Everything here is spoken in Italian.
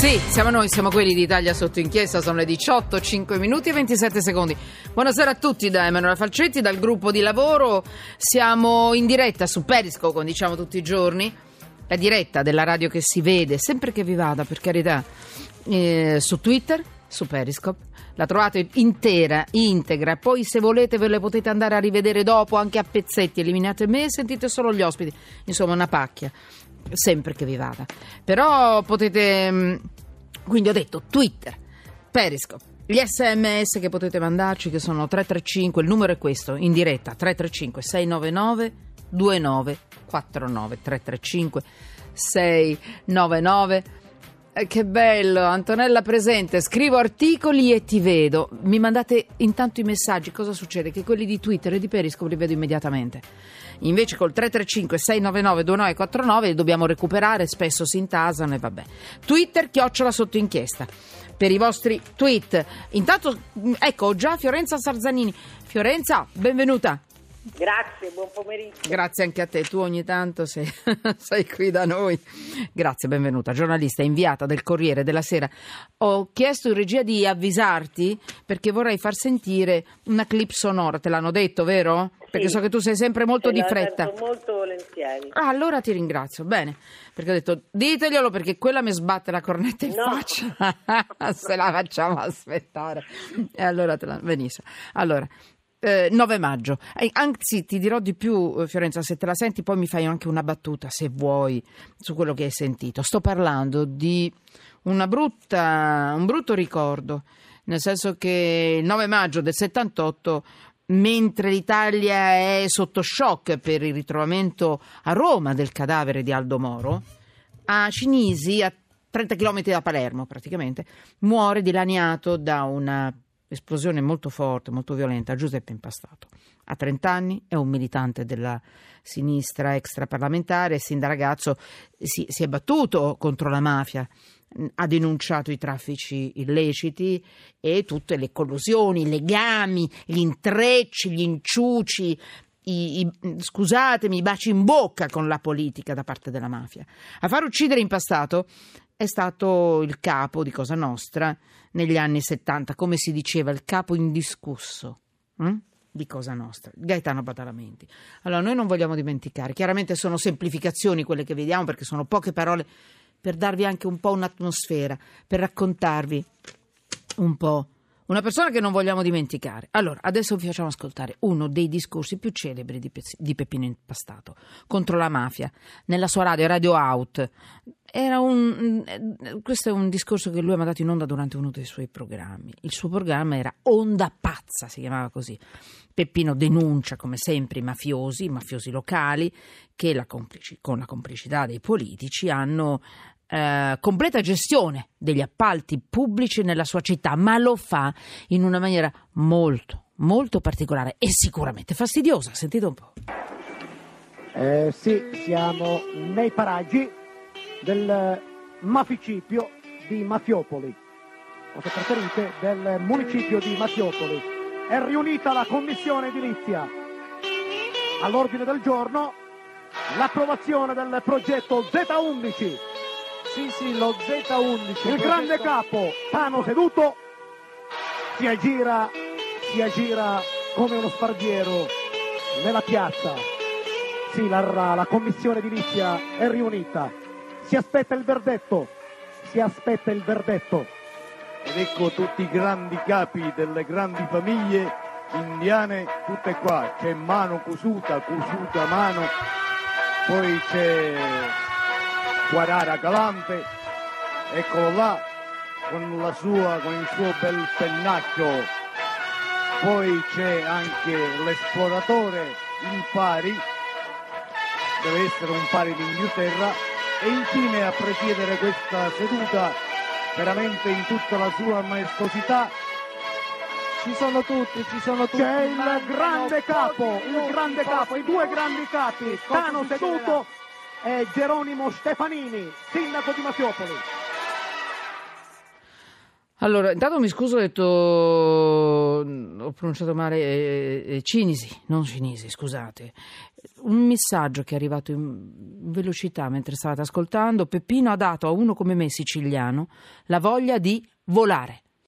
Sì, siamo noi, siamo quelli di Italia sotto inchiesta, sono le 18, 5 minuti e 27 secondi. Buonasera a tutti da Emanuele Falcetti, dal gruppo di lavoro. Siamo in diretta su Periscope, come diciamo tutti i giorni. La diretta della radio che si vede, sempre che vi vada, per carità, eh, su Twitter, su Periscope. La trovate intera, integra, poi se volete ve le potete andare a rivedere dopo anche a pezzetti, eliminate me e sentite solo gli ospiti. Insomma, una pacchia sempre che vi vada. Però potete. mm, Quindi ho detto Twitter, Periscope. Gli sms che potete mandarci che sono 335, il numero è questo, in diretta 335 699 2949 335 699 eh, che bello, Antonella presente, scrivo articoli e ti vedo. Mi mandate intanto i messaggi, cosa succede? Che quelli di Twitter e di Periscope li vedo immediatamente. Invece col 335 699 2949 dobbiamo recuperare, spesso si intasano e vabbè. Twitter chiocciola sotto inchiesta. Per i vostri tweet. Intanto, mh, ecco, già Fiorenza Sarzanini. Fiorenza, benvenuta. Grazie, buon pomeriggio. Grazie anche a te, tu ogni tanto sei, sei, qui da noi. Grazie, benvenuta. Giornalista inviata del Corriere della Sera. Ho chiesto in regia di avvisarti perché vorrei far sentire una clip sonora, te l'hanno detto, vero? Perché Sì. so che tu sei sempre molto Te di fretta. molto volentieri. Ah, allora ti ringrazio, bene, perché ho detto diteglielo perché quella mi sbatte la cornetta in No. faccia, se la facciamo aspettare. E allora te la... benissimo. Allora, eh, 9 maggio, Eh, anzi ti dirò di più eh, Fiorenza, se te la senti poi mi fai anche una battuta se vuoi su quello che hai sentito. Sto parlando di brutta, un brutto ricordo, nel senso che il 9 maggio del 78 mentre l'Italia è sotto shock per il ritrovamento a Roma del cadavere di Aldo Moro, a Cinisi, a 30 km da Palermo praticamente, muore dilaniato da una esplosione molto forte, molto violenta, Giuseppe Impastato. Ha 30 anni, è un militante della sinistra extraparlamentare e sin da ragazzo si, si è battuto contro la mafia, ha denunciato i traffici illeciti e tutte le collusioni, i legami, gli intrecci, gli inciuci, i, i- scusatemi, i baci in bocca con la politica da parte della mafia. A far uccidere Impastato è stato il capo di Cosa Nostra negli anni 70, come si diceva, il capo indiscusso. hm? Di Cosa Nostra, Gaetano Badalamenti. Allora, noi non vogliamo dimenticare, chiaramente sono semplificazioni quelle che vediamo perché sono poche parole per darvi anche un po' un'atmosfera, per raccontarvi un po'. Una persona che non vogliamo dimenticare. Allora, adesso vi facciamo ascoltare uno dei discorsi più celebri di, Pe- di Peppino Impastato contro la mafia nella sua radio, Radio Out. Un, eh, questo è un discorso che lui ha mandato in onda durante uno dei suoi programmi. Il suo programma era Onda Pazza, si chiamava così. Peppino denuncia, come sempre, i mafiosi, i mafiosi locali, che la complici- con la complicità dei politici hanno eh, completa gestione degli appalti pubblici nella sua città, ma lo fa in una maniera molto, molto particolare e sicuramente fastidiosa. Sentite un po'. Eh, sì, siamo nei paraggi del maficipio di Mafiopoli, o se preferite del municipio di Mafiopoli. È riunita la commissione edilizia. All'ordine del giorno l'approvazione del progetto Z11. Sì, sì, lo Z11. Il grande capo, Tano seduto, si aggira, si aggira come uno sparviero nella piazza. Sì, la, la commissione edilizia è riunita. Si aspetta il verdetto. Si aspetta il verdetto. Ed ecco tutti i grandi capi delle grandi famiglie indiane, tutte qua. C'è mano cusuta, cusuta mano, poi c'è Guarara Galante, eccolo là, con la sua, con il suo bel pennacchio. Poi c'è anche l'esploratore, il pari, deve essere un pari d'Inghilterra, e infine a presiedere questa seduta veramente in tutta la sua maestosità Ci sono tutti, ci sono tutti. C'è il grande capo, il grande capo, i due grandi capi, Tano seduto e Geronimo Stefanini, sindaco di Mafiopoli. Allora, intanto mi scuso, ho detto, ho ho pronunciato male eh, eh, Cinisi, non Cinisi, scusate. Un messaggio che è arrivato in velocità mentre stavate ascoltando. Peppino ha dato a uno come me siciliano la voglia di volare.